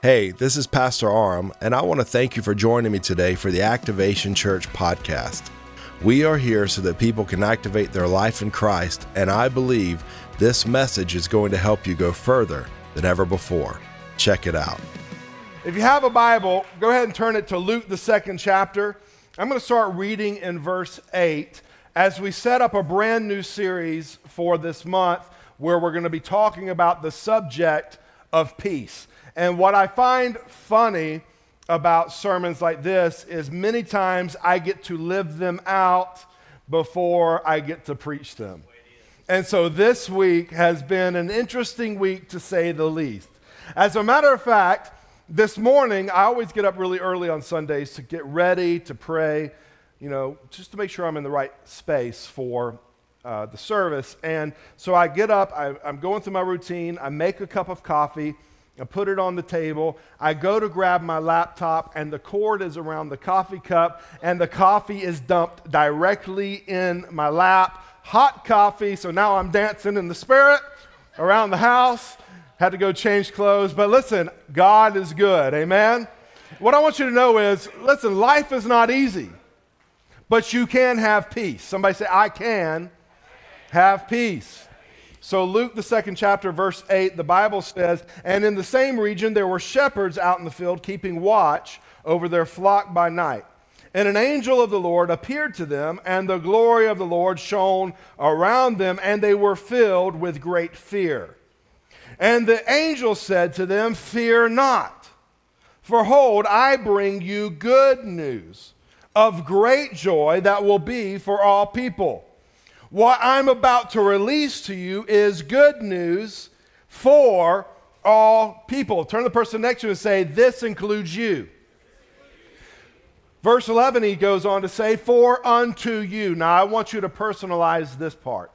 Hey, this is Pastor Aaron, and I want to thank you for joining me today for the Activation Church podcast. We are here so that people can activate their life in Christ, and I believe this message is going to help you go further than ever before. Check it out. If you have a Bible, go ahead and turn it to Luke, the second chapter. I'm going to start reading in verse 8 as we set up a brand new series for this month where we're going to be talking about the subject of peace. And what I find funny about sermons like this is many times I get to live them out before I get to preach them. And so this week has been an interesting week to say the least. As a matter of fact, this morning, I always get up really early on Sundays to get ready, to pray, you know, just to make sure I'm in the right space for uh, the service. And so I get up, I, I'm going through my routine, I make a cup of coffee, I put it on the table. I go to grab my laptop, and the cord is around the coffee cup, and the coffee is dumped directly in my lap. Hot coffee, so now I'm dancing in the spirit around the house. Had to go change clothes. But listen, God is good. Amen? What I want you to know is listen, life is not easy, but you can have peace. Somebody say, I can have peace. So, Luke, the second chapter, verse 8, the Bible says, And in the same region there were shepherds out in the field keeping watch over their flock by night. And an angel of the Lord appeared to them, and the glory of the Lord shone around them, and they were filled with great fear. And the angel said to them, Fear not, for hold, I bring you good news of great joy that will be for all people. What I'm about to release to you is good news for all people. Turn the person next to you and say, This includes you. Verse 11, he goes on to say, For unto you. Now, I want you to personalize this part.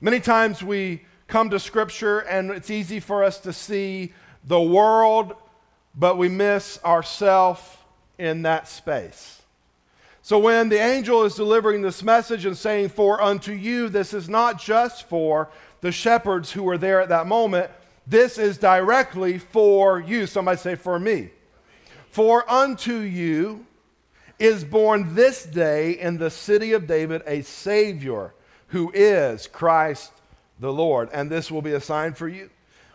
Many times we come to Scripture and it's easy for us to see the world, but we miss ourselves in that space. So when the angel is delivering this message and saying, For unto you, this is not just for the shepherds who were there at that moment. This is directly for you. Somebody say, For me. For unto you is born this day in the city of David a Savior who is Christ the Lord. And this will be a sign for you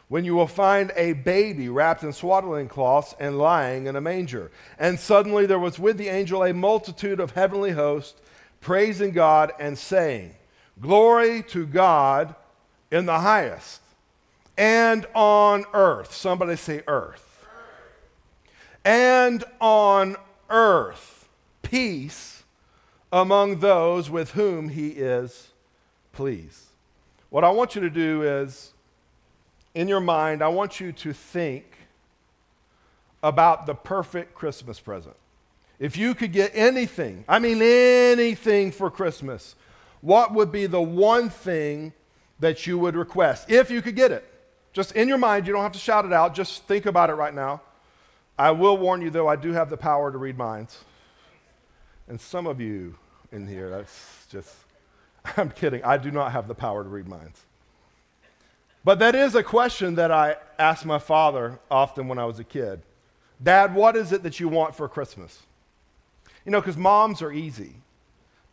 when you will find a baby wrapped in swaddling cloths and lying in a manger. And suddenly there was with the angel a multitude of heavenly hosts praising God and saying, Glory to God in the highest, and on earth. Somebody say earth. And on earth, peace among those with whom he is pleased. What I want you to do is in your mind, I want you to think about the perfect Christmas present. If you could get anything, I mean anything for Christmas, what would be the one thing that you would request if you could get it? Just in your mind, you don't have to shout it out, just think about it right now. I will warn you, though, I do have the power to read minds. And some of you in here, that's just, I'm kidding. I do not have the power to read minds. But that is a question that I asked my father often when I was a kid Dad, what is it that you want for Christmas? You know, because moms are easy.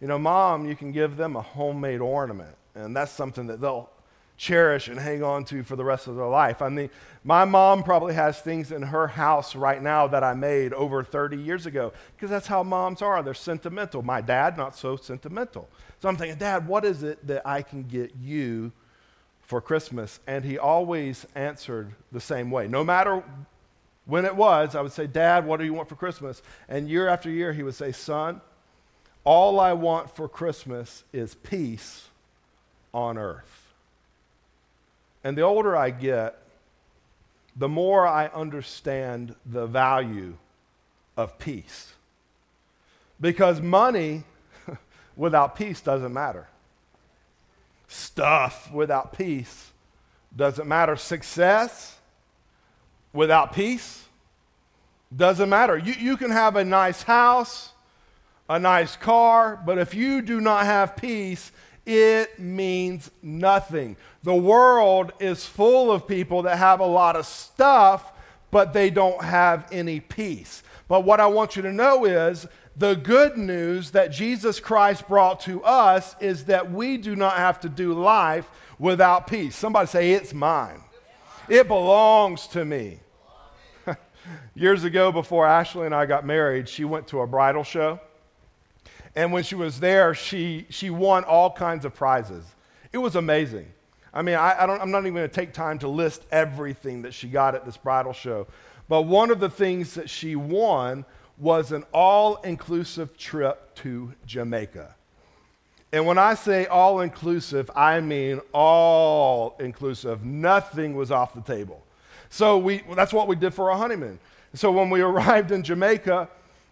You know, mom, you can give them a homemade ornament, and that's something that they'll cherish and hang on to for the rest of their life. I mean, my mom probably has things in her house right now that I made over 30 years ago because that's how moms are. They're sentimental. My dad, not so sentimental. So I'm thinking, Dad, what is it that I can get you for Christmas, and he always answered the same way. No matter when it was, I would say, Dad, what do you want for Christmas? And year after year, he would say, Son, all I want for Christmas is peace on earth. And the older I get, the more I understand the value of peace. Because money without peace doesn't matter stuff without peace doesn't matter. Success without peace doesn't matter. You, you can have a nice house, a nice car, but if you do not have peace, it means nothing. The world is full of people that have a lot of stuff, but they don't have any peace. But what I want you to know is the good news that Jesus Christ brought to us is that we do not have to do life without peace. Somebody say, It's mine. It belongs to me. Years ago, before Ashley and I got married, she went to a bridal show. And when she was there, she, she won all kinds of prizes. It was amazing. I mean, I, I don't, I'm not even going to take time to list everything that she got at this bridal show. But one of the things that she won was an all inclusive trip to Jamaica. And when I say all inclusive, I mean all inclusive. Nothing was off the table. So we, well, that's what we did for our honeymoon. So when we arrived in Jamaica,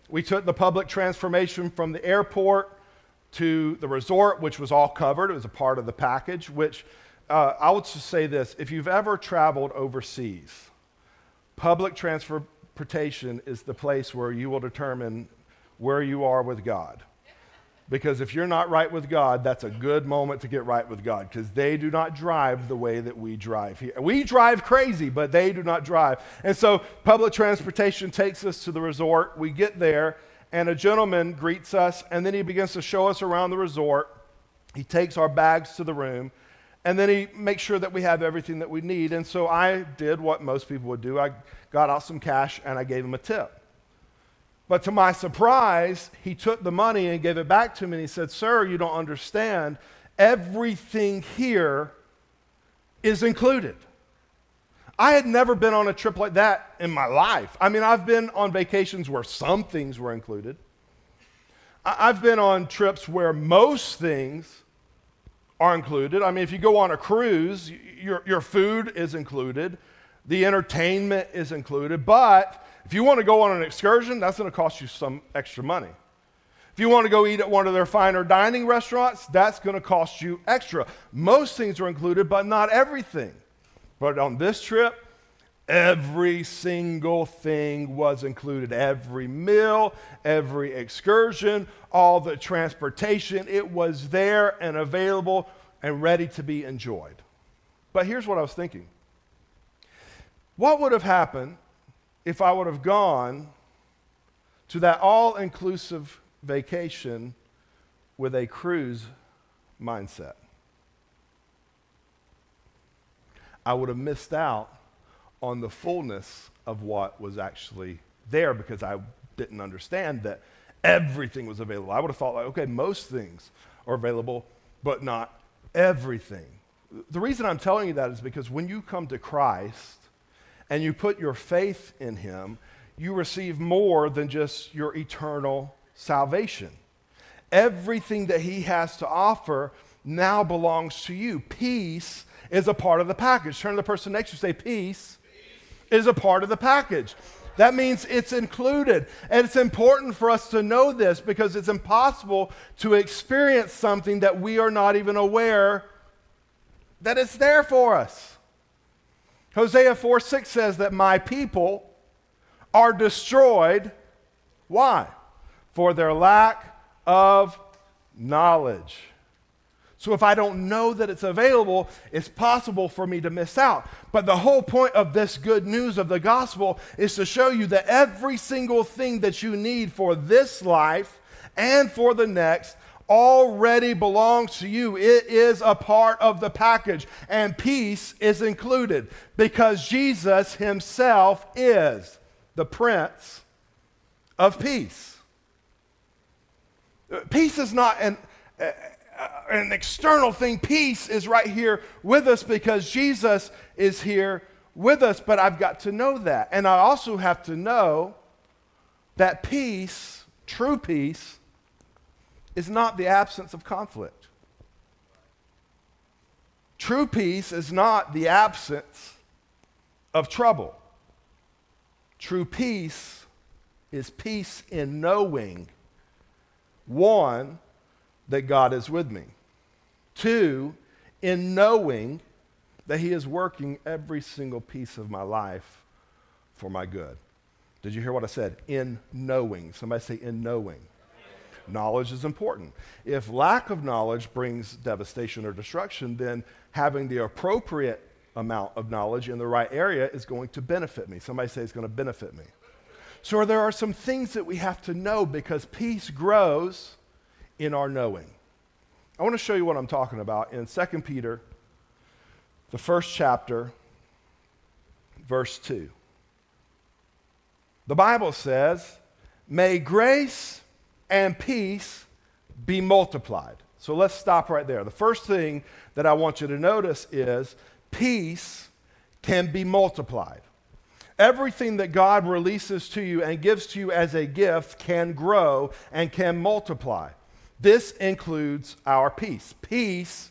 we took the public transformation from the airport to the resort, which was all covered. It was a part of the package, which uh, I would just say this if you've ever traveled overseas, public transportation is the place where you will determine where you are with God. Because if you're not right with God, that's a good moment to get right with God because they do not drive the way that we drive here. We drive crazy, but they do not drive. And so public transportation takes us to the resort. We get there, and a gentleman greets us, and then he begins to show us around the resort. He takes our bags to the room, and then he makes sure that we have everything that we need. And so I did what most people would do I got out some cash and I gave him a tip. But to my surprise, he took the money and gave it back to me and he said, Sir, you don't understand. Everything here is included. I had never been on a trip like that in my life. I mean, I've been on vacations where some things were included. I've been on trips where most things are included. I mean, if you go on a cruise, your, your food is included, the entertainment is included, but if you want to go on an excursion, that's going to cost you some extra money. If you want to go eat at one of their finer dining restaurants, that's going to cost you extra. Most things are included, but not everything. But on this trip, every single thing was included every meal, every excursion, all the transportation. It was there and available and ready to be enjoyed. But here's what I was thinking what would have happened if I would have gone to that all inclusive vacation with a cruise mindset. I would have missed out on the fullness of what was actually there because I didn't understand that everything was available. I would have thought, like, okay, most things are available, but not everything. The reason I'm telling you that is because when you come to Christ, and you put your faith in him, you receive more than just your eternal salvation. Everything that he has to offer now belongs to you. Peace is a part of the package. Turn to the person next to you say, Peace, Peace. Is a part of the package. That means it's included. And it's important for us to know this because it's impossible to experience something that we are not even aware that it's there for us. Hosea 4 6 says that my people are destroyed. Why? For their lack of knowledge. So if I don't know that it's available, it's possible for me to miss out. But the whole point of this good news of the gospel is to show you that every single thing that you need for this life and for the next already belongs to you. It is a part of the package, and peace is included because Jesus himself is the Prince of Peace. Peace is not an, Uh, an external thing, peace is right here with us because Jesus is here with us, but I've got to know that. And I also have to know that peace, true peace, is not the absence of conflict. True peace is not the absence of trouble. True peace is peace in knowing, one, that God is with me, two, in knowing that He is working every single piece of my life for my good. Did you hear what I said? In knowing. Somebody say, in knowing. Knowledge is important. If lack of knowledge brings devastation or destruction, then having the appropriate amount of knowledge in the right area is going to benefit me. Somebody say it's going to benefit me. So there are some things that we have to know because peace grows in our knowing. I want to show you what I'm talking about in 2 Peter, the first chapter, verse 2. The Bible says, May grace and peace be multiplied. So let's stop right there. The first thing that I want you to notice is peace can be multiplied. Everything that God releases to you and gives to you as a gift can grow and can multiply. This includes our peace. Peace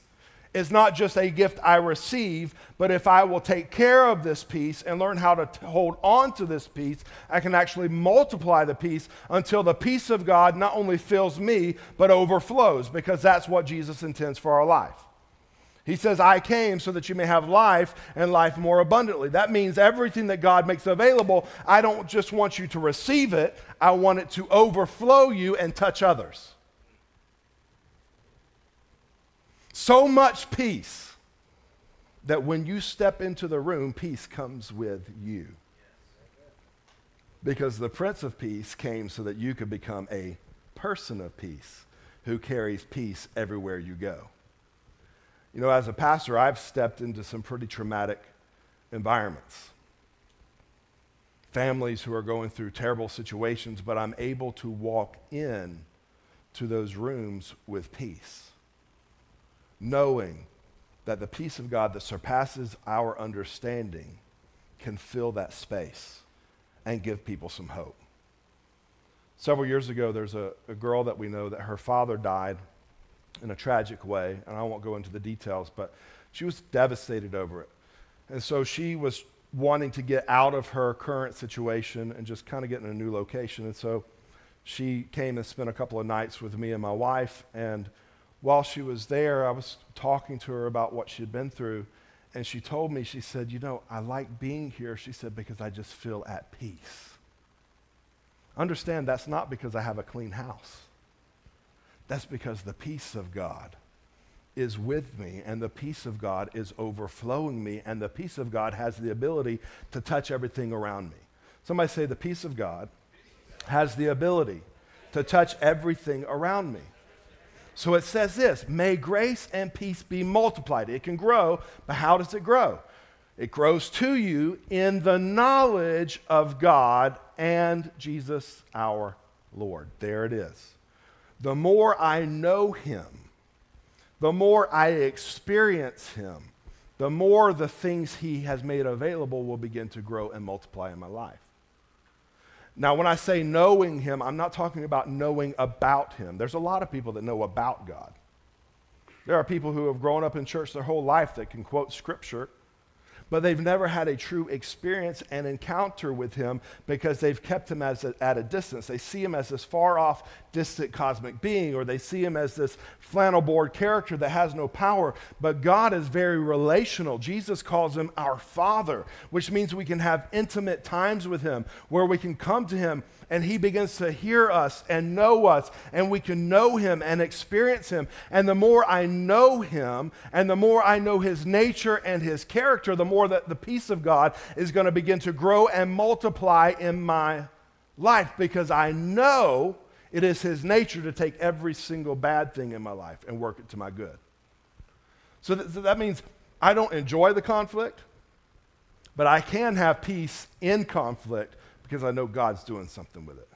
is not just a gift I receive, but if I will take care of this peace and learn how to t- hold on to this peace, I can actually multiply the peace until the peace of God not only fills me, but overflows, because that's what Jesus intends for our life. He says, I came so that you may have life and life more abundantly. That means everything that God makes available, I don't just want you to receive it, I want it to overflow you and touch others. So much peace that when you step into the room, peace comes with you. Because the Prince of Peace came so that you could become a person of peace who carries peace everywhere you go. You know, as a pastor, I've stepped into some pretty traumatic environments. Families who are going through terrible situations, but I'm able to walk in to those rooms with peace knowing that the peace of God that surpasses our understanding can fill that space and give people some hope. Several years ago, there's a, a, girl that we know that her father died in a tragic way, and I won't go into the details, but she was devastated over it. And so she was wanting to get out of her current situation and just kind of get in a new location. And so she came and spent a couple of nights with me and my wife, and while she was there, I was talking to her about what she'd been through. And she told me, she said, You know, I like being here, she said, because I just feel at peace. Understand that's not because I have a clean house. That's because the peace of God is with me, and the peace of God is overflowing me, and the peace of God has the ability to touch everything around me. Somebody say, The peace of God has the ability to touch everything around me. So it says this May grace and peace be multiplied. It can grow, but how does it grow? It grows to you in the knowledge of God and Jesus our Lord. There it is. The more I know Him, the more I experience Him, the more the things He has made available will begin to grow and multiply in my life. Now, when I say knowing Him, I'm not talking about knowing about Him. There's a lot of people that know about God. There are people who have grown up in church their whole life that can quote Scripture but they've never had a true experience and encounter with him because they've kept him as a, at a distance. They see him as this far off, distant cosmic being, or they see him as this flannel board character that has no power. But God is very relational. Jesus calls him our Father, which means we can have intimate times with him where we can come to him and he begins to hear us and know us, and we can know him and experience him. And the more I know him, and the more I know his nature and his character, the more that the peace of God is going to begin to grow and multiply in my life because I know it is his nature to take every single bad thing in my life and work it to my good. So, th- so that means I don't enjoy the conflict, but I can have peace in conflict because I know God's doing something with it.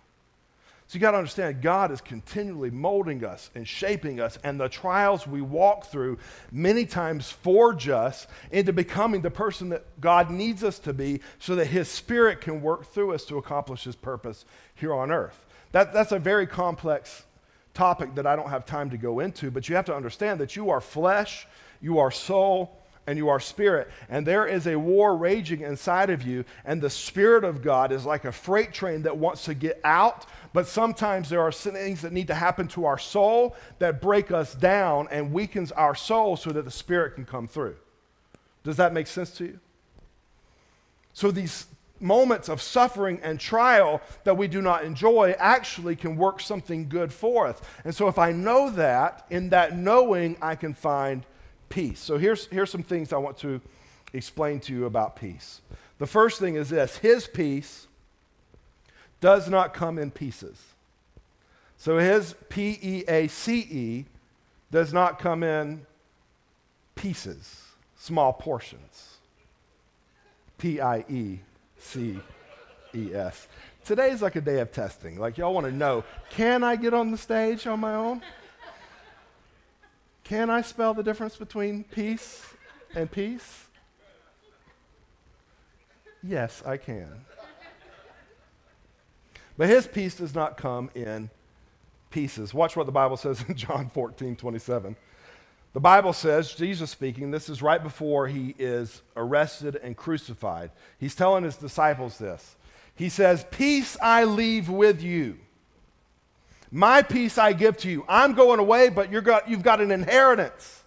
So you got to understand, God is continually molding us and shaping us, and the trials we walk through many times forge us into becoming the person that God needs us to be so that His Spirit can work through us to accomplish His purpose here on earth. That, that's a very complex topic that I don't have time to go into, but you have to understand that you are flesh, you are soul, and you are spirit. And there is a war raging inside of you, and the Spirit of God is like a freight train that wants to get out. But sometimes there are things that need to happen to our soul that break us down and weakens our soul so that the Spirit can come through. Does that make sense to you? So these moments of suffering and trial that we do not enjoy actually can work something good for us. And so if I know that, in that knowing, I can find peace. So here's, here's some things I want to explain to you about peace. The first thing is this His peace does not come in pieces. So his P E A C E does not come in pieces, small portions. P I E C E S. Today's like a day of testing. Like, y'all want to know can I get on the stage on my own? Can I spell the difference between peace and peace? Yes, I can. But his peace does not come in pieces. Watch what the Bible says in John 14, 27. The Bible says, Jesus speaking, this is right before he is arrested and crucified. He's telling his disciples this. He says, Peace I leave with you. My peace I give to you. I'm going away, but you you've got an inheritance.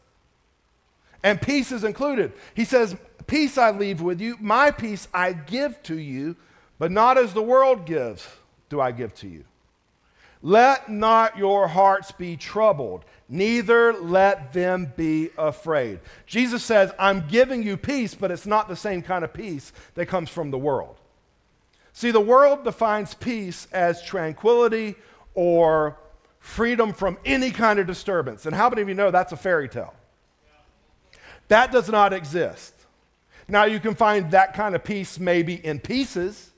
And peace is included. He says, Peace I leave with you. My peace I give to you, but not as the world gives, do I give to you. Let not your hearts be troubled, neither let them be afraid. Jesus says, I'm giving you peace, but it's not the same kind of peace that comes from the world. See, the world defines peace as tranquility or freedom from any kind of disturbance. And how many of you know that's a fairy tale? That does not exist. Now, you can find that kind of peace maybe in pieces.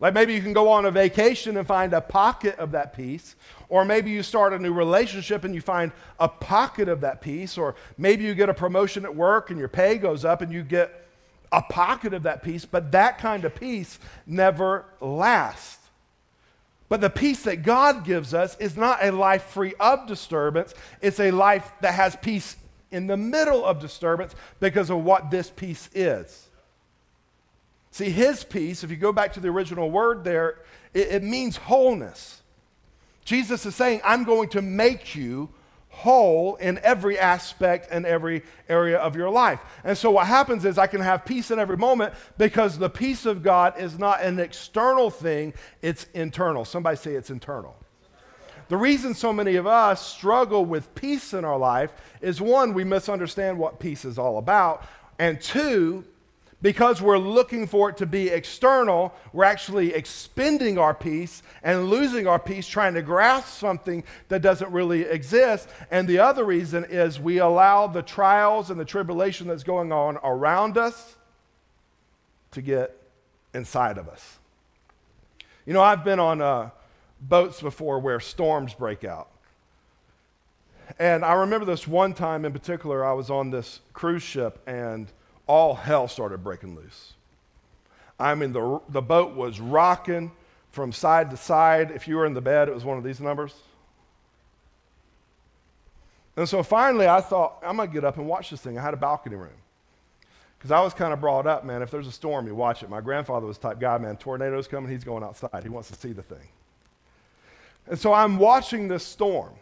Like maybe you can go on a vacation and find a pocket of that peace. Or maybe you start a new relationship and you find a pocket of that peace. Or maybe you get a promotion at work and your pay goes up and you get a pocket of that peace, but that kind of peace never lasts. But the peace that God gives us is not a life free of disturbance, it's a life that has peace in the middle of disturbance because of what this peace is. See, his peace, if you go back to the original word there, it, it means wholeness. Jesus is saying, I'm going to make you whole in every aspect and every area of your life. And so what happens is I can have peace in every moment because the peace of God is not an external thing, it's internal. Somebody say it's internal. The reason so many of us struggle with peace in our life is one, we misunderstand what peace is all about, and two, because we're looking for it to be external, we're actually expending our peace and losing our peace trying to grasp something that doesn't really exist. And the other reason is we allow the trials and the tribulation that's going on around us to get inside of us. You know, I've been on uh, boats before where storms break out. And I remember this one time in particular, I was on this cruise ship and all hell started breaking loose. I mean, the, the boat was rocking from side to side. If you were in the bed, it was one of these numbers. And so finally, I thought, I'm going to get up and watch this thing. I had a balcony room. Because I was kind of brought up, man, if there's a storm, you watch it. My grandfather was type guy, man, tornadoes coming, he's going outside. He wants to see the thing. And so I'm watching this storm.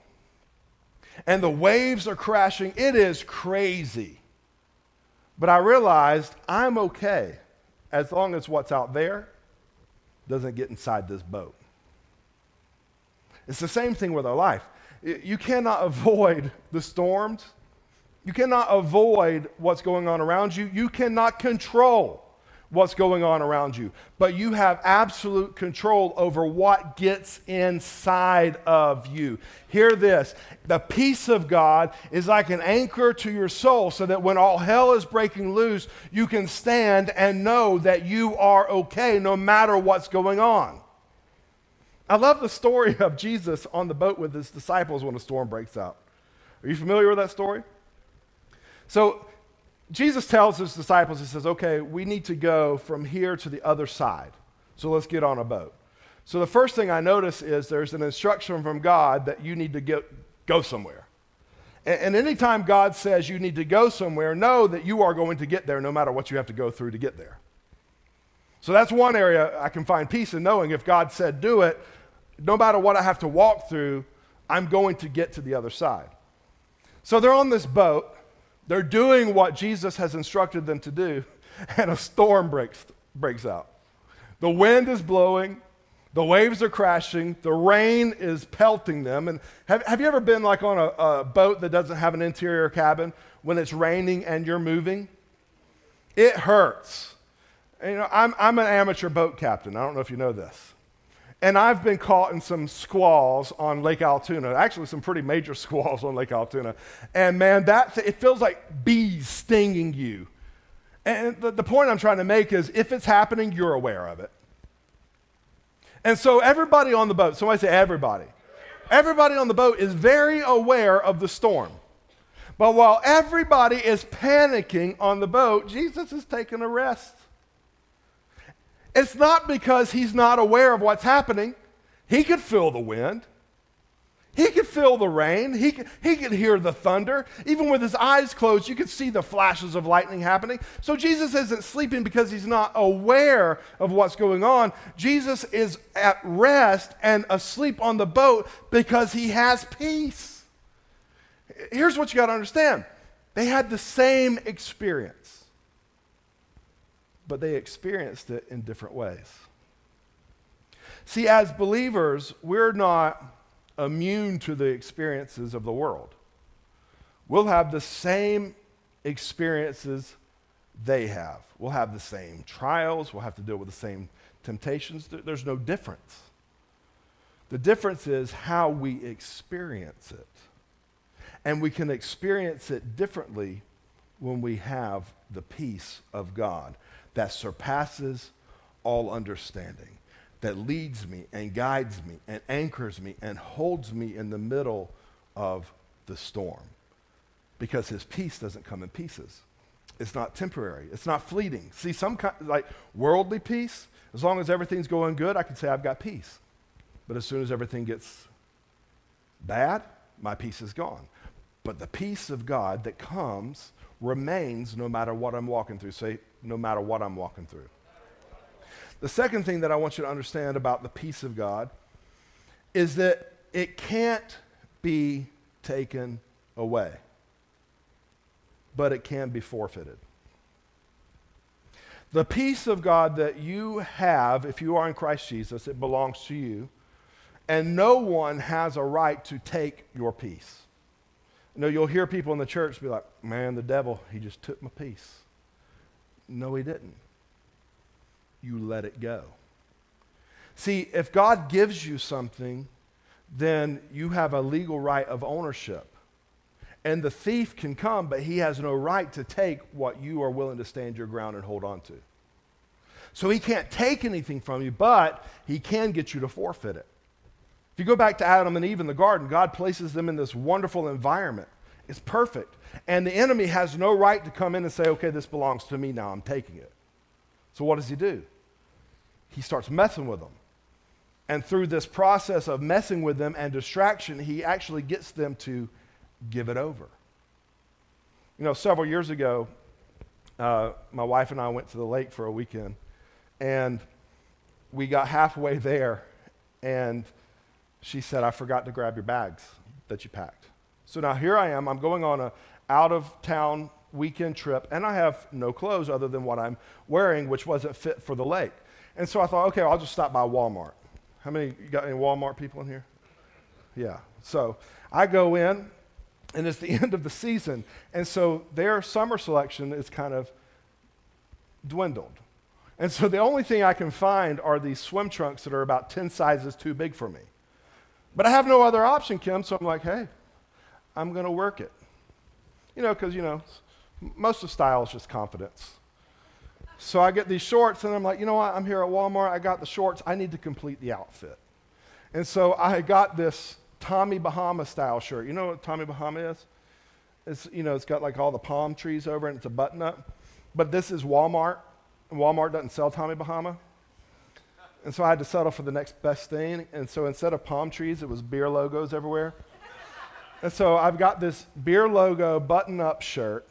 And the waves are crashing. It is crazy. But I realized I'm okay as long as what's out there doesn't get inside this boat. It's the same thing with our life. You cannot avoid the storms. You cannot avoid what's going on around you. You cannot control what's going on around you, but you have absolute control over what gets inside of you. Hear this the peace of God is like an anchor to your soul so that when all hell is breaking loose, you can stand and know that you are okay no matter what's going on. I love the story of Jesus on the boat with his disciples when a storm breaks out. Are you familiar with that story? So, Jesus tells his disciples, he says, okay, we need to go from here to the other side. So let's get on a boat. So the first thing I notice is there's an instruction from God that you need to get, go somewhere. And, and anytime God says you need to go somewhere, know that you are going to get there no matter what you have to go through to get there. So that's one area I can find peace in knowing if God said do it, no matter what I have to walk through, I'm going to get to the other side. So they're on this boat they're doing what Jesus has instructed them to do, and a storm breaks, breaks out. The wind is blowing, the waves are crashing, the rain is pelting them. And have, have you ever been like on a, a boat that doesn't have an interior cabin when it's raining and you're moving? It hurts. And, you know, I'm, I'm an amateur boat captain. I don't know if you know this. And I've been caught in some squalls on Lake Allatoona, actually, some pretty major squalls on Lake Allatoona. And man, that th- it feels like bees stinging you. And the, the point I'm trying to make is if it's happening, you're aware of it. And so everybody on the boat, somebody say everybody, everybody on the boat is very aware of the storm. But while everybody is panicking on the boat, Jesus is taking a rest. It's not because he's not aware of what's happening. He could feel the wind. He could feel the rain. He could, he could hear the thunder. Even with his eyes closed, you could see the flashes of lightning happening. So Jesus isn't sleeping because he's not aware of what's going on. Jesus is at rest and asleep on the boat because he has peace. Here's what you got to understand they had the same experience but they experienced it in different ways. See, as believers, we're not immune to the experiences of the world. We'll have the same experiences they have. We'll have the same trials. We'll have to deal with the same temptations. There's no difference. The difference is how we experience it. And we can experience it differently when we have the peace of God that surpasses all understanding, that leads me and guides me and anchors me and holds me in the middle of the storm. Because his peace doesn't come in pieces. It's not temporary. It's not fleeting. See, some kind, like worldly peace, as long as everything's going good, I can say I've got peace. But as soon as everything gets bad, my peace is gone. But the peace of God that comes remains no matter what I'm walking through. Say, no matter what I'm walking through. The second thing that I want you to understand about the peace of God is that it can't be taken away, but it can be forfeited. The peace of God that you have, if you are in Christ Jesus, it belongs to you, and no one has a right to take your peace. You know, you'll hear people in the church be like, man, the devil, he just took my peace. No, he didn't. You let it go. See, if God gives you something, then you have a legal right of ownership. And the thief can come, but he has no right to take what you are willing to stand your ground and hold on to. So he can't take anything from you, but he can get you to forfeit it. If you go back to Adam and Eve in the garden, God places them in this wonderful environment. It's perfect. And the enemy has no right to come in and say, okay, this belongs to me now, I'm taking it. So what does he do? He starts messing with them. And through this process of messing with them and distraction, he actually gets them to give it over. You know, several years ago, uh, my wife and I went to the lake for a weekend, and we got halfway there, and she said, I forgot to grab your bags that you packed. So now here I am, I'm going on a out of town weekend trip, and I have no clothes other than what I'm wearing, which wasn't fit for the lake. And so I thought, okay, I'll just stop by Walmart. How many, you got any Walmart people in here? Yeah. So I go in, and it's the end of the season. And so their summer selection is kind of dwindled. And so the only thing I can find are these swim trunks that are about 10 sizes too big for me. But I have no other option, Kim, so I'm like, hey, I'm going to work it. You know, because, you know, most of style is just confidence. So I get these shorts, and I'm like, you know what? I'm here at Walmart. I got the shorts. I need to complete the outfit. And so I got this Tommy Bahama style shirt. You know what Tommy Bahama is? It's, you know, it's got like all the palm trees over it, and it's a button up. But this is Walmart, and Walmart doesn't sell Tommy Bahama. And so I had to settle for the next best thing. And so instead of palm trees, it was beer logos everywhere. And so I've got this beer logo button up shirt,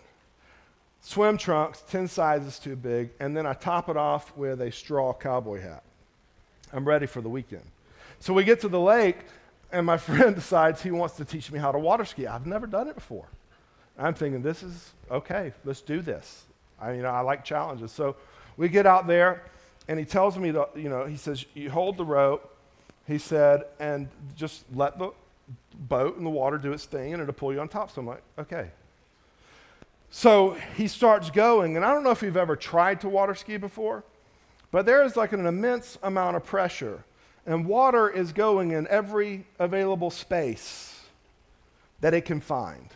swim trunks, 10 sizes too big, and then I top it off with a straw cowboy hat. I'm ready for the weekend. So we get to the lake, and my friend decides he wants to teach me how to water ski. I've never done it before. I'm thinking, this is okay, let's do this. I, you know, I like challenges. So we get out there, and he tells me, to, you know, he says, you hold the rope, he said, and just let the boat and the water do its thing and it'll pull you on top. So I'm like, okay. So he starts going, and I don't know if you've ever tried to water ski before, but there is like an immense amount of pressure, and water is going in every available space that it can find.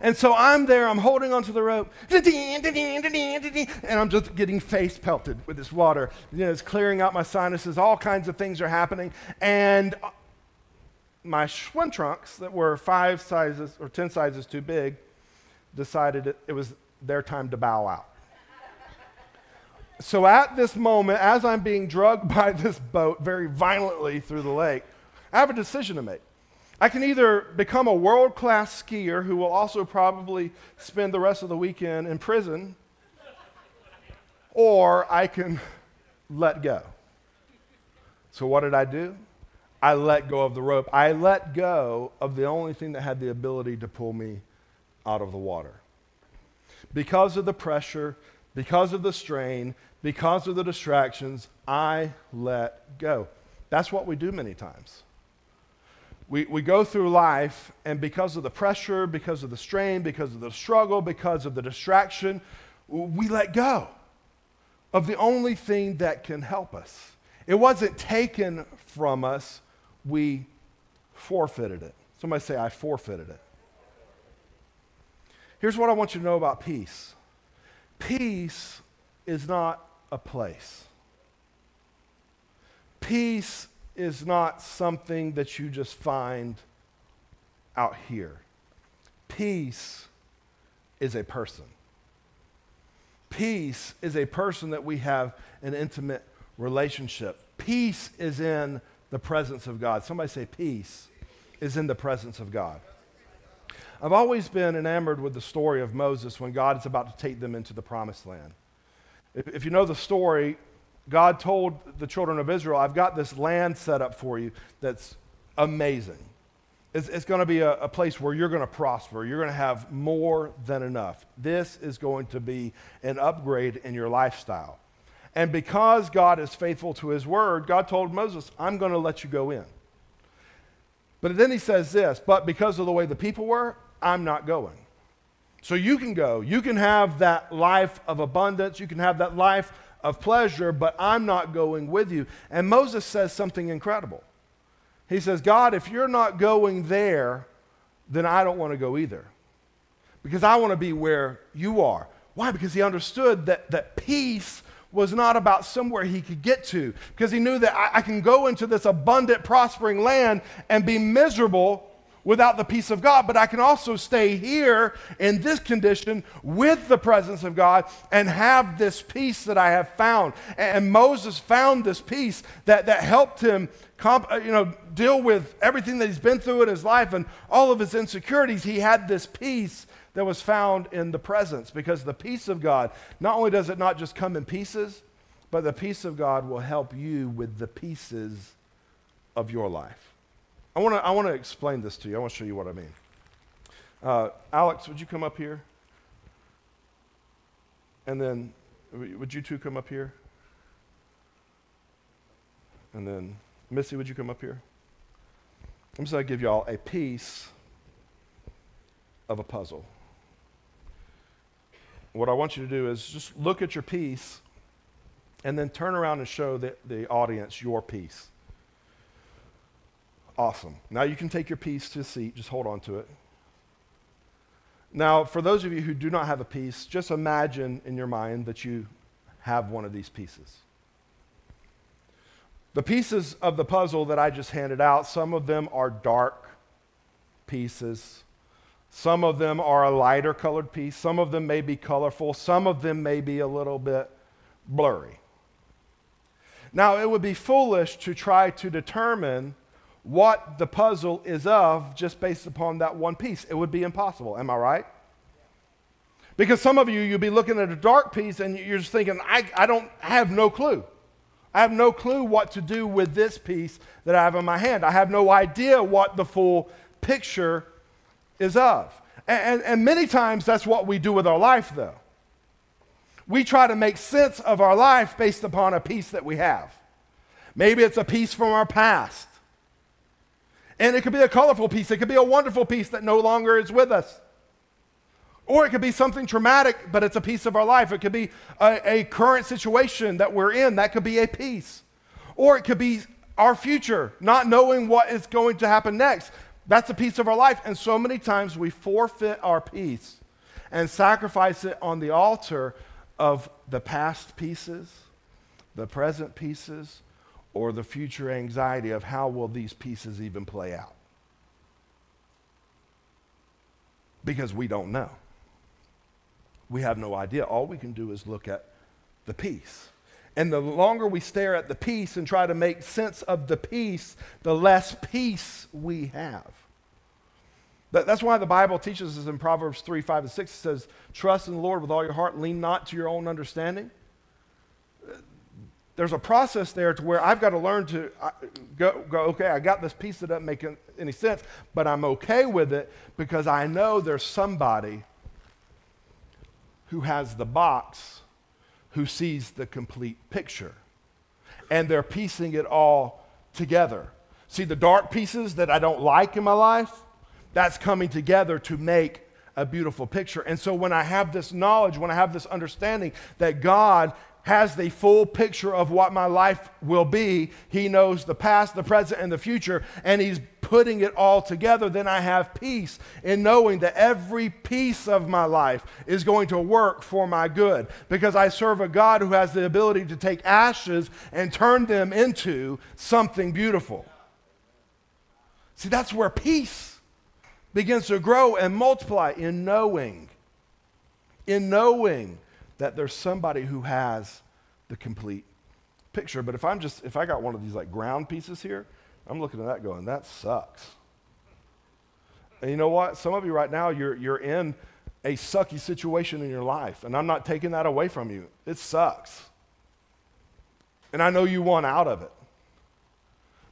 And so I'm there, I'm holding onto the rope, and I'm just getting face pelted with this water. You know, it's clearing out my sinuses, all kinds of things are happening. And my swim trunks that were five sizes or 10 sizes too big decided it, it was their time to bow out. so at this moment, as I'm being drugged by this boat very violently through the lake, I have a decision to make. I can either become a world class skier who will also probably spend the rest of the weekend in prison, or I can let go. So, what did I do? I let go of the rope. I let go of the only thing that had the ability to pull me out of the water. Because of the pressure, because of the strain, because of the distractions, I let go. That's what we do many times. We, we go through life, and because of the pressure, because of the strain, because of the struggle, because of the distraction, we let go of the only thing that can help us. It wasn't taken from us, we forfeited it. Somebody say, I forfeited it. Here's what I want you to know about peace peace is not a place, peace is not something that you just find out here. Peace is a person. Peace is a person that we have an intimate relationship. Peace is in the presence of God. Somebody say, Peace is in the presence of God. I've always been enamored with the story of Moses when God is about to take them into the promised land. If, if, you know the story, God told the children of Israel, I've got this land set up for you that's amazing. It's, it's going to be a, a place where you're going to prosper. You're going to have more than enough. This is going to be an upgrade in your lifestyle. And because God is faithful to his word, God told Moses, I'm going to let you go in. But then he says this, but because of the way the people were, I'm not going. So you can go. You can have that life of abundance. You can have that life of pleasure, but I'm not going with you. And Moses says something incredible. He says, God, if you're not going there, then I don't want to go either. Because I want to be where you are. Why? Because he understood that, that peace was not about somewhere he could get to. Because he knew that I, I can go into this abundant, prospering land and be miserable without the peace of God, but I can also stay here in this condition with the presence of God and have this peace that I have found. And Moses found this peace that, that helped him comp, uh, you know, deal with everything that he's been through in his life and all of his insecurities. He had this peace that was found in the presence because the peace of God, not only does it not just come in pieces, but the peace of God will help you with the pieces of your life. I want to I wanna explain this to you. I want to show you what I mean. Uh, Alex, would you come up here? And then, would you two come up here? And then, Missy, would you come up here? I'm just going to give y'all a piece of a puzzle. What I want you to do is just look at your piece and then turn around and show the, the audience your piece. Awesome. Now you can take your piece to a seat, just hold on to it. Now, for those of you who do not have a piece, just imagine in your mind that you have one of these pieces. The pieces of the puzzle that I just handed out, some of them are dark pieces. Some of them are a lighter colored piece. Some of them may be colorful. Some of them may be a little bit blurry. Now, it would be foolish to try to determine what the puzzle is of just based upon that one piece. It would be impossible. Am I right? Because some of you, you'll be looking at a dark piece and you're just thinking, I, I don't I have no clue. I have no clue what to do with this piece that I have in my hand. I have no idea what the full picture is of. And, and, many times that's what we do with our life, though. We try to make sense of our life based upon a piece that we have. Maybe it's a piece from our past. And it could be a colorful piece, it could be a wonderful piece that no longer is with us. Or it could be something traumatic, but it's a piece of our life. It could be a, a, current situation that we're in. That could be a piece. Or it could be our future, not knowing what is going to happen next. That's a piece of our life. And so many times we forfeit our peace and sacrifice it on the altar of the past pieces, the present pieces, or the future anxiety of how will these pieces even play out. Because we don't know. We have no idea. All we can do is look at the piece. And the longer we stare at the piece and try to make sense of the piece, the less peace we have. That's why the Bible teaches us in Proverbs 3, 5, and 6. It says, Trust in the Lord with all your heart, lean not to your own understanding. There's a process there to where I've got to learn to go, go, okay, I got this piece that doesn't make any sense, but I'm okay with it because I know there's somebody who has the box who sees the complete picture. And they're piecing it all together. See, the dark pieces that I don't like in my life, that's coming together to make a beautiful picture. And so when I have this knowledge, when I have this understanding that God has the full picture of what my life will be. He knows the past, the present, and the future, and He's putting it all together. Then I have peace in knowing that every piece of my life is going to work for my good because I serve a God who has the ability to take ashes and turn them into something beautiful. See, that's where peace begins to grow and multiply in knowing. In knowing that there's somebody who has the complete picture. But if I'm just, if I got one of these like ground pieces here, I'm looking at that going, that sucks. And you know what? Some of you right now, you're, you're in a sucky situation in your life, and I'm not taking that away from you. It sucks. And I know you want out of it.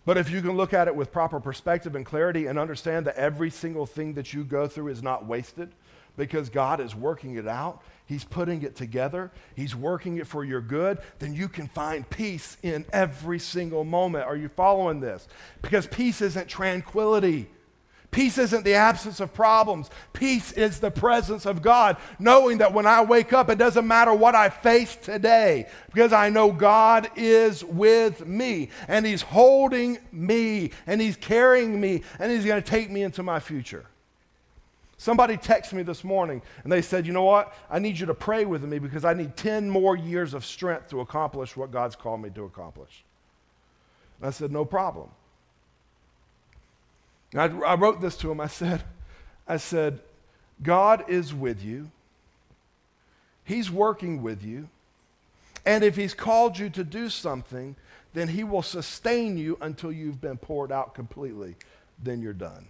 But if you can look at it with proper perspective and clarity and understand that every single thing that you go through is not wasted because God is working it out He's putting it together, He's working it for your good, then you can find peace in every single moment. Are you following this? Because peace isn't tranquility. Peace isn't the absence of problems. Peace is the presence of God, knowing that when I wake up, it doesn't matter what I face today, because I know God is with me, and He's holding me, and He's carrying me, and He's going to take me into my future. Somebody texted me this morning and they said, You know what? I need you to pray with me because I need 10 more years of strength to accomplish what God's called me to accomplish. And I said, No problem. And I, I wrote this to him. I said, I said, God is with you. He's working with you. And if He's called you to do something, then He will sustain you until you've been poured out completely. Then you're done.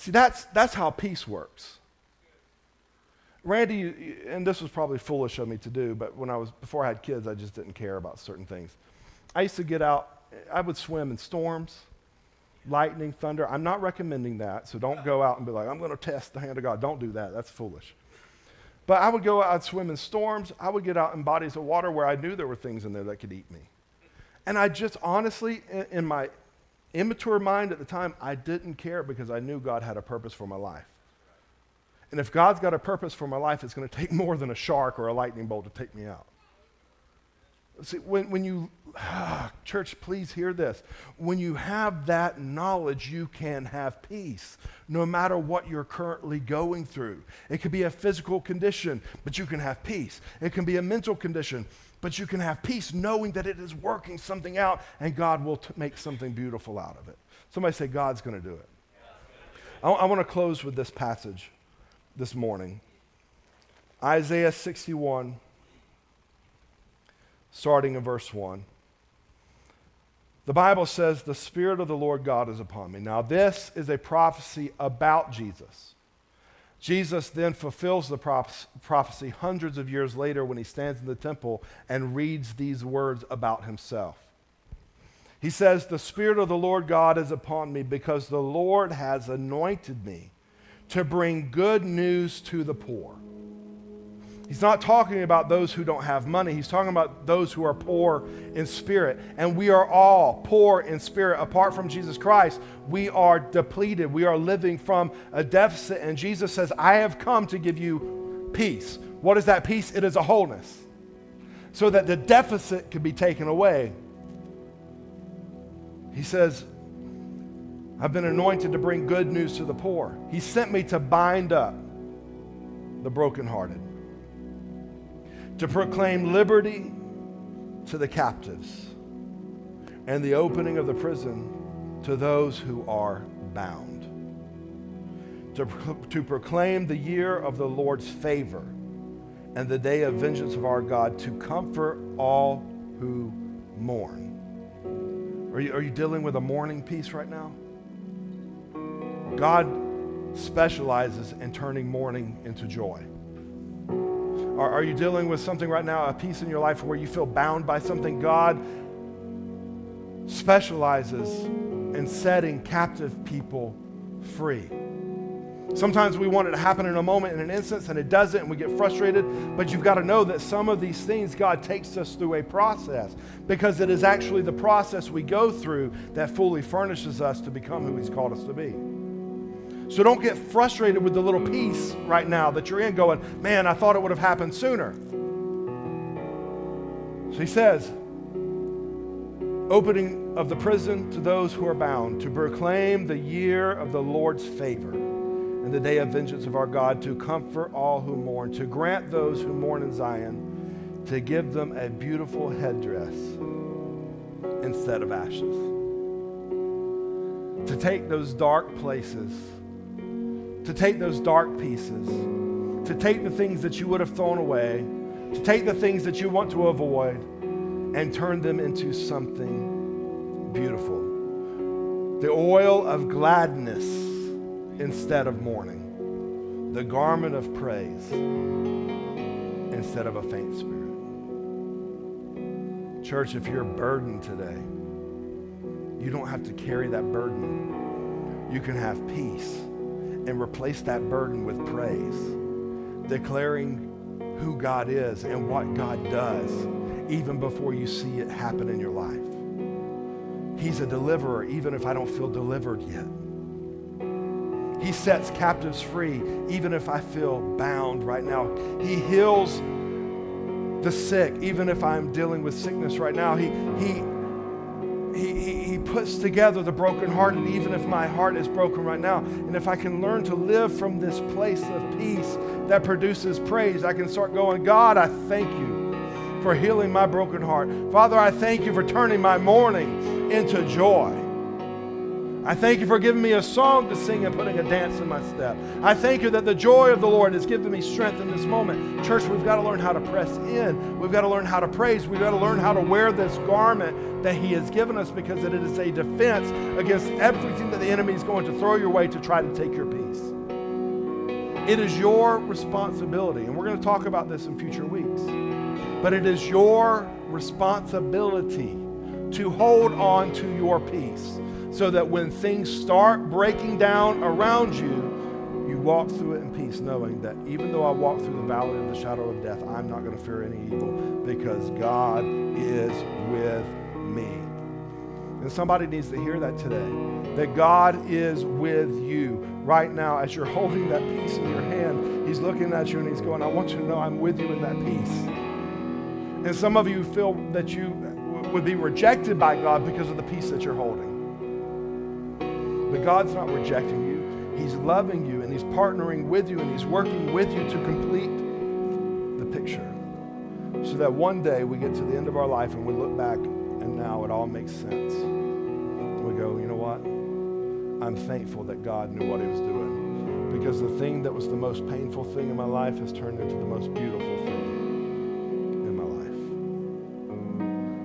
See, that's, that's how peace works. Randy, and this was probably foolish of me to do, but when I was, before I had kids, I just didn't care about certain things. I used to get out, I would swim in storms, lightning, thunder. I'm not recommending that, so don't go out and be like, I'm going to test the hand of God. Don't do that. That's foolish. But I would go out, I'd swim in storms. I would get out in bodies of water where I knew there were things in there that could eat me. And I just honestly, in, in my immature mind at the time, I didn't care because I knew God had a purpose for my life. And if God's got a purpose for my life, it's going to take more than a shark or a lightning bolt to take me out. See, when, when you, ah, church, please hear this. When you have that knowledge, you can have peace no matter what you're currently going through. It could be a physical condition, but you can have peace. It can be a mental condition, but you can have peace knowing that it is working something out and God will t- make something beautiful out of it. Somebody say, God's going to do it. I, I want to close with this passage this morning Isaiah 61, starting in verse 1. The Bible says, The Spirit of the Lord God is upon me. Now, this is a prophecy about Jesus. Jesus then fulfills the prophecy hundreds of years later when he stands in the temple and reads these words about himself. He says, The Spirit of the Lord God is upon me because the Lord has anointed me to bring good news to the poor. He's not talking about those who don't have money. He's talking about those who are poor in spirit. And we are all poor in spirit. Apart from Jesus Christ, we are depleted. We are living from a deficit. And Jesus says, I have come to give you peace. What is that peace? It is a wholeness. So that the deficit can be taken away. He says, I've been anointed to bring good news to the poor. He sent me to bind up the brokenhearted to proclaim liberty to the captives and the opening of the prison to those who are bound, to, to proclaim the year of the Lord's favor and the day of vengeance of our God, to comfort all who mourn. Are you, are you dealing with a mourning piece right now? God specializes in turning mourning into joy. Are, are you dealing with something right now, a piece in your life where you feel bound by something? God specializes in setting captive people free. Sometimes we want it to happen in a moment, in an instance, and it doesn't, and we get frustrated. But you've got to know that some of these things, God takes us through a process because it is actually the process we go through that fully furnishes us to become who He's called us to be. So don't get frustrated with the little piece right now that you're in, going, man, I thought it would have happened sooner. So he says, opening of the prison to those who are bound, to proclaim the year of the Lord's favor and the day of vengeance of our God, to comfort all who mourn, to grant those who mourn in Zion, to give them a beautiful headdress instead of ashes. To take those dark places to take those dark pieces, to take the things that you would have thrown away, to take the things that you want to avoid, and turn them into something beautiful. The oil of gladness instead of mourning, the garment of praise instead of a faint spirit. Church, if you're burdened today, you don't have to carry that burden. You can have peace and replace that burden with praise, declaring who God is and what God does even before you see it happen in your life. He's a deliverer even if I don't feel delivered yet. He sets captives free even if I feel bound right now. He heals the sick even if I'm dealing with sickness right now. He, he puts together the brokenhearted, even if my heart is broken right now. And if I can learn to live from this place of peace that produces praise, I can start going, God, I thank you for healing my broken heart. Father, I thank you for turning my mourning into joy. I thank you for giving me a song to sing and putting a dance in my step. I thank you that the joy of the Lord has given me strength in this moment. Church, we've got to learn how to press in. We've got to learn how to praise. We've got to learn how to wear this garment that He has given us because it is a defense against everything that the enemy is going to throw your way to try to take your peace. It is your responsibility, and we're going to talk about this in future weeks, but it is your responsibility to hold on to your peace so that when things start breaking down around you, you walk through it in peace, knowing that even though I walk through the valley of the shadow of death, I'm not going to fear any evil because God is with me. And somebody needs to hear that today that God is with you right now as you're holding that piece in your hand. He's looking at you and He's going, I want you to know I'm with you in that peace. And some of you feel that you would be rejected by God because of the piece that you're holding. But God's not rejecting you. He's loving you and He's partnering with you and He's working with you to complete the picture. So that one day we get to the end of our life and we look back and now it all makes sense. We go, you know what? I'm thankful that God knew what He was doing. Because the thing that was the most painful thing in my life has turned into the most beautiful thing in my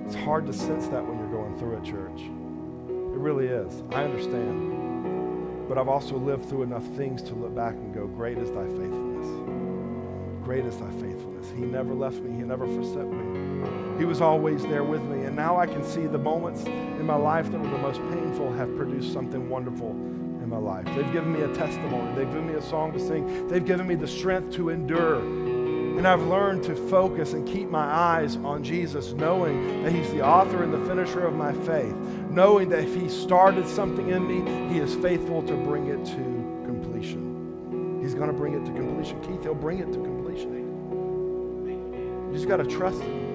life. It's hard to sense that when you're going through it, church. It really is. I understand. But I've also lived through enough things to look back and go, Great is thy faithfulness. Great is thy faithfulness. He never left me, He never forsook me. He was always there with me. And now I can see the moments in my life that were the most painful have produced something wonderful in my life. They've given me a testimony, they've given me a song to sing, they've given me the strength to endure And I've learned to focus and keep my eyes on Jesus, knowing that He's the author and the finisher of my faith, knowing that if He started something in me, He is faithful to bring it to completion. He's going to bring it to completion. Keith, He'll bring it to completion. You just got to trust Him.